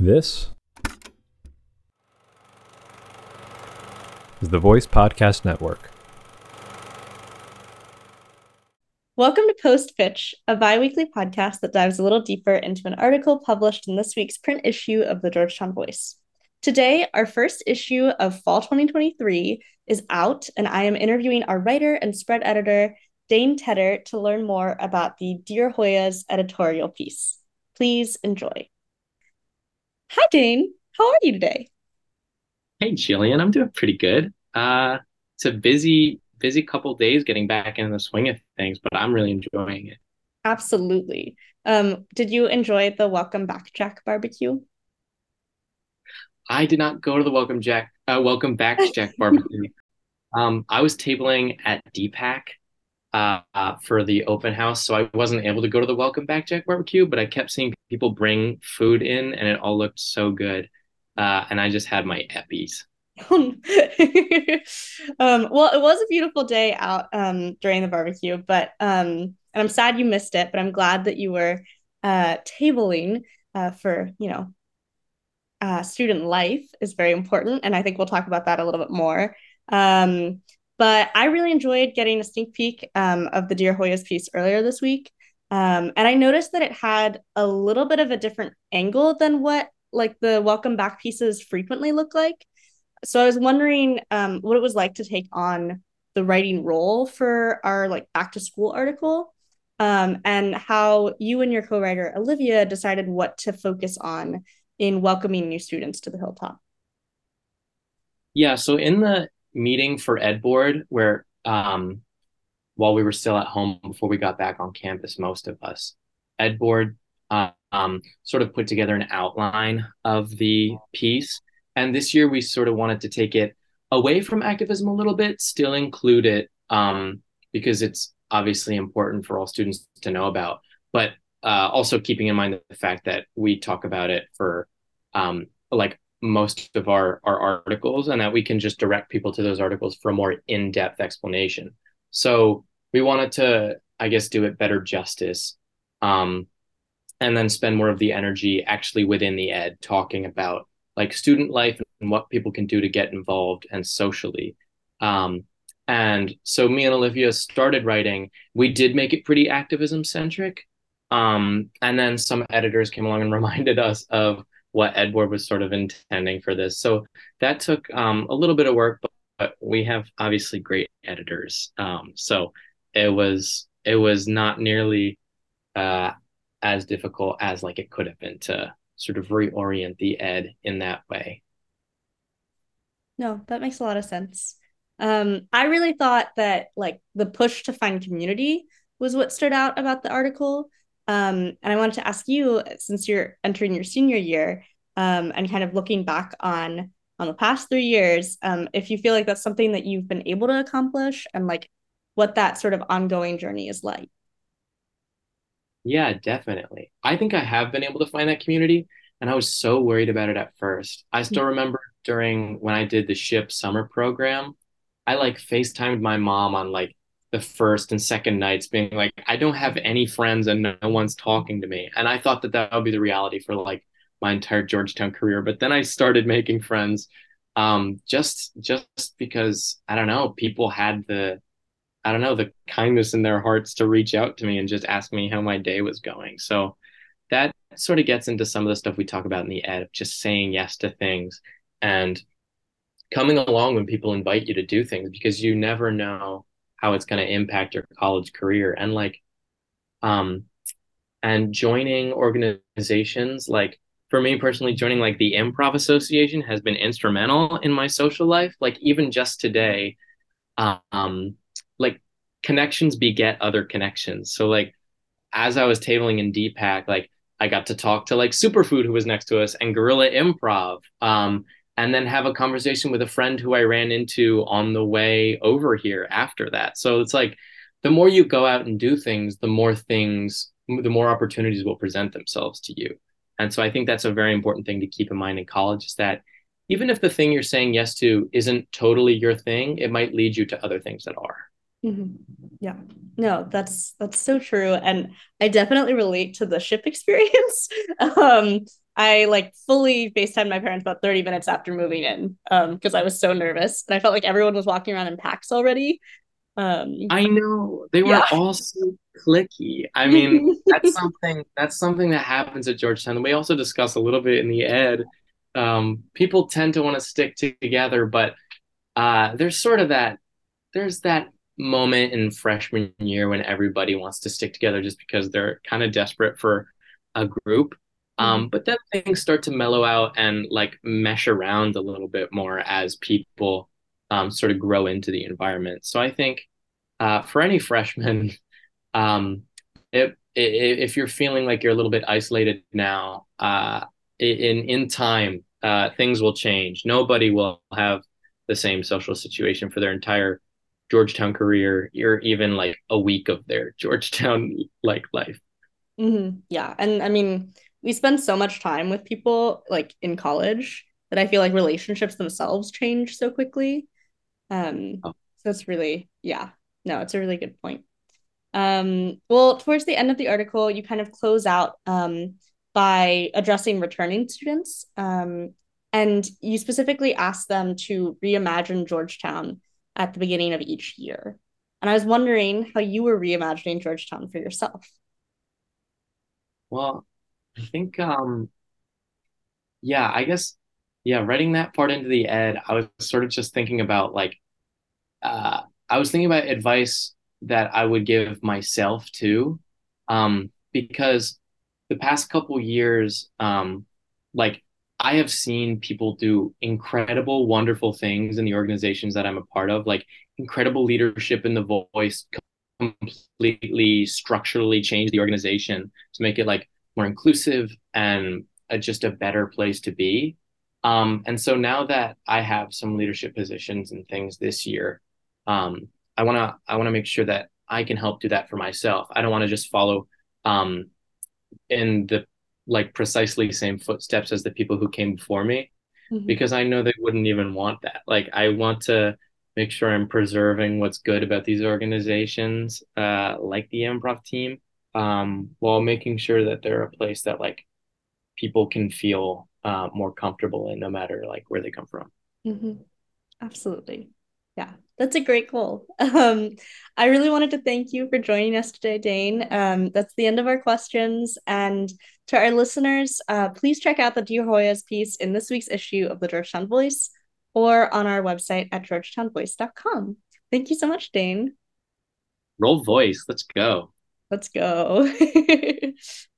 This is the Voice Podcast Network. Welcome to Post Pitch, a bi weekly podcast that dives a little deeper into an article published in this week's print issue of the Georgetown Voice. Today, our first issue of fall 2023 is out, and I am interviewing our writer and spread editor, Dane Tedder, to learn more about the Dear Hoyas editorial piece. Please enjoy. Hi, Dane. How are you today? Hey, Jillian. I'm doing pretty good. Uh, it's a busy, busy couple days getting back in the swing of things, but I'm really enjoying it. Absolutely. Um, did you enjoy the Welcome Back Jack barbecue? I did not go to the Welcome Jack, uh, Welcome Back Jack barbecue. um, I was tabling at DPAC uh, uh, for the open house, so I wasn't able to go to the Welcome Back Jack barbecue, but I kept seeing people bring food in, and it all looked so good. Uh, and I just had my eppies. um, well, it was a beautiful day out um, during the barbecue, but um, and I'm sad you missed it, but I'm glad that you were uh, tabling uh, for you know uh, student life is very important, and I think we'll talk about that a little bit more. Um, but I really enjoyed getting a sneak peek um, of the Dear Hoyas piece earlier this week. Um, and I noticed that it had a little bit of a different angle than what like the welcome back pieces frequently look like. So I was wondering um, what it was like to take on the writing role for our like back to school article um, and how you and your co-writer Olivia decided what to focus on in welcoming new students to the hilltop. Yeah, so in the meeting for ed board where um, while we were still at home before we got back on campus most of us ed board uh, um, sort of put together an outline of the piece. And this year we sort of wanted to take it away from activism a little bit still include it um, because it's obviously important for all students to know about but uh, also keeping in mind the fact that we talk about it for um, like most of our our articles and that we can just direct people to those articles for a more in-depth explanation. So we wanted to i guess do it better justice um, and then spend more of the energy actually within the ed talking about like student life and what people can do to get involved and socially. Um, and so me and olivia started writing. We did make it pretty activism centric um, and then some editors came along and reminded us of what Ed Board was sort of intending for this. So that took um, a little bit of work, but, but we have obviously great editors. Um, so it was it was not nearly uh, as difficult as like it could have been to sort of reorient the ed in that way. No, that makes a lot of sense. Um, I really thought that like the push to find community was what stood out about the article. Um, and I wanted to ask you, since you're entering your senior year, um, and kind of looking back on on the past three years, um, if you feel like that's something that you've been able to accomplish, and like what that sort of ongoing journey is like. Yeah, definitely. I think I have been able to find that community, and I was so worried about it at first. I still mm-hmm. remember during when I did the ship summer program, I like FaceTimed my mom on like the first and second nights being like i don't have any friends and no one's talking to me. And i thought that that would be the reality for like my entire georgetown career. But then i started making friends um, just just because i don't know people had the i don't know the kindness in their hearts to reach out to me and just ask me how my day was going. So that sort of gets into some of the stuff we talk about in the ed of just saying yes to things and coming along when people invite you to do things because you never know how it's going to impact your college career. And like um and joining organizations like for me personally joining like the improv association has been instrumental in my social life. Like even just today um like connections beget other connections. So like as i was tabling in dpac like i got to talk to like superfood who was next to us and guerrilla improv um and then have a conversation with a friend who I ran into on the way over here after that. So it's like the more you go out and do things, the more things, the more opportunities will present themselves to you. And so I think that's a very important thing to keep in mind in college is that even if the thing you're saying yes to isn't totally your thing, it might lead you to other things that are. Mm-hmm. Yeah, no, that's that's so true, and I definitely relate to the ship experience. um, I like fully FaceTime my parents about 30 minutes after moving in um because I was so nervous and I felt like everyone was walking around in packs already. Um I know they were Yeah. all so clicky. I mean, that's something that's something that happens at Georgetown. We also discuss a little bit in the ed. Um, people tend to want to stick together, but uh, there's sort of that there's that moment in freshman year when everybody wants to stick together just because they're kind of desperate for a group. Um, but then things start to mellow out and like mesh around a little bit more as people um, sort of grow into the environment. So I think uh, for any freshman, um, if, if you're feeling like you're a little bit isolated now, uh, in in time, uh, things will change. Nobody will have the same social situation for their entire Georgetown career, or even like a week of their Georgetown like life. Mhm. Yeah. And I mean, we spend so much time with people like in college that I feel like relationships themselves change so quickly. Um, Oh. so it's really, yeah, no, it's a really good point. Um, well, towards the end of the article, you kind of close out um, by addressing returning students. Um, and you specifically ask them to reimagine Georgetown at the beginning of each year. And I was wondering how you were reimagining Georgetown for yourself. Well, I think um yeah, I guess yeah, writing that part into the ed, I was sort of just thinking about like uh I was thinking about advice that I would give myself too. Um because the past couple years um like I have seen people do incredible wonderful things in the organizations that I'm a part of, like incredible leadership in the voice completely structurally change the organization to make it like more inclusive and a, just a better place to be. Um, and so now that I have some leadership positions and things this year, um, I want to I want to make sure that I can help do that for myself. I don't want to just follow um, in the like precisely same footsteps as the people who came before me Mhm. because I know they wouldn't even want that. Like I want to make sure I'm preserving what's good about these organizations, uh, like the improv team, um, while making sure that they're a place that like people can feel uh, more comfortable in, no matter like where they come from. Mm-hmm. Absolutely. Yeah, that's a great goal. Um, I really wanted to thank you for joining us today, Dane. Um, that's the end of our questions. And to our listeners, uh, please check out the Dear Hoya's piece in this week's issue of the Georgetown Voice or on our website at georgetownvoice.com. Thank you so much, Dane. Roll voice, let's go. Let's go.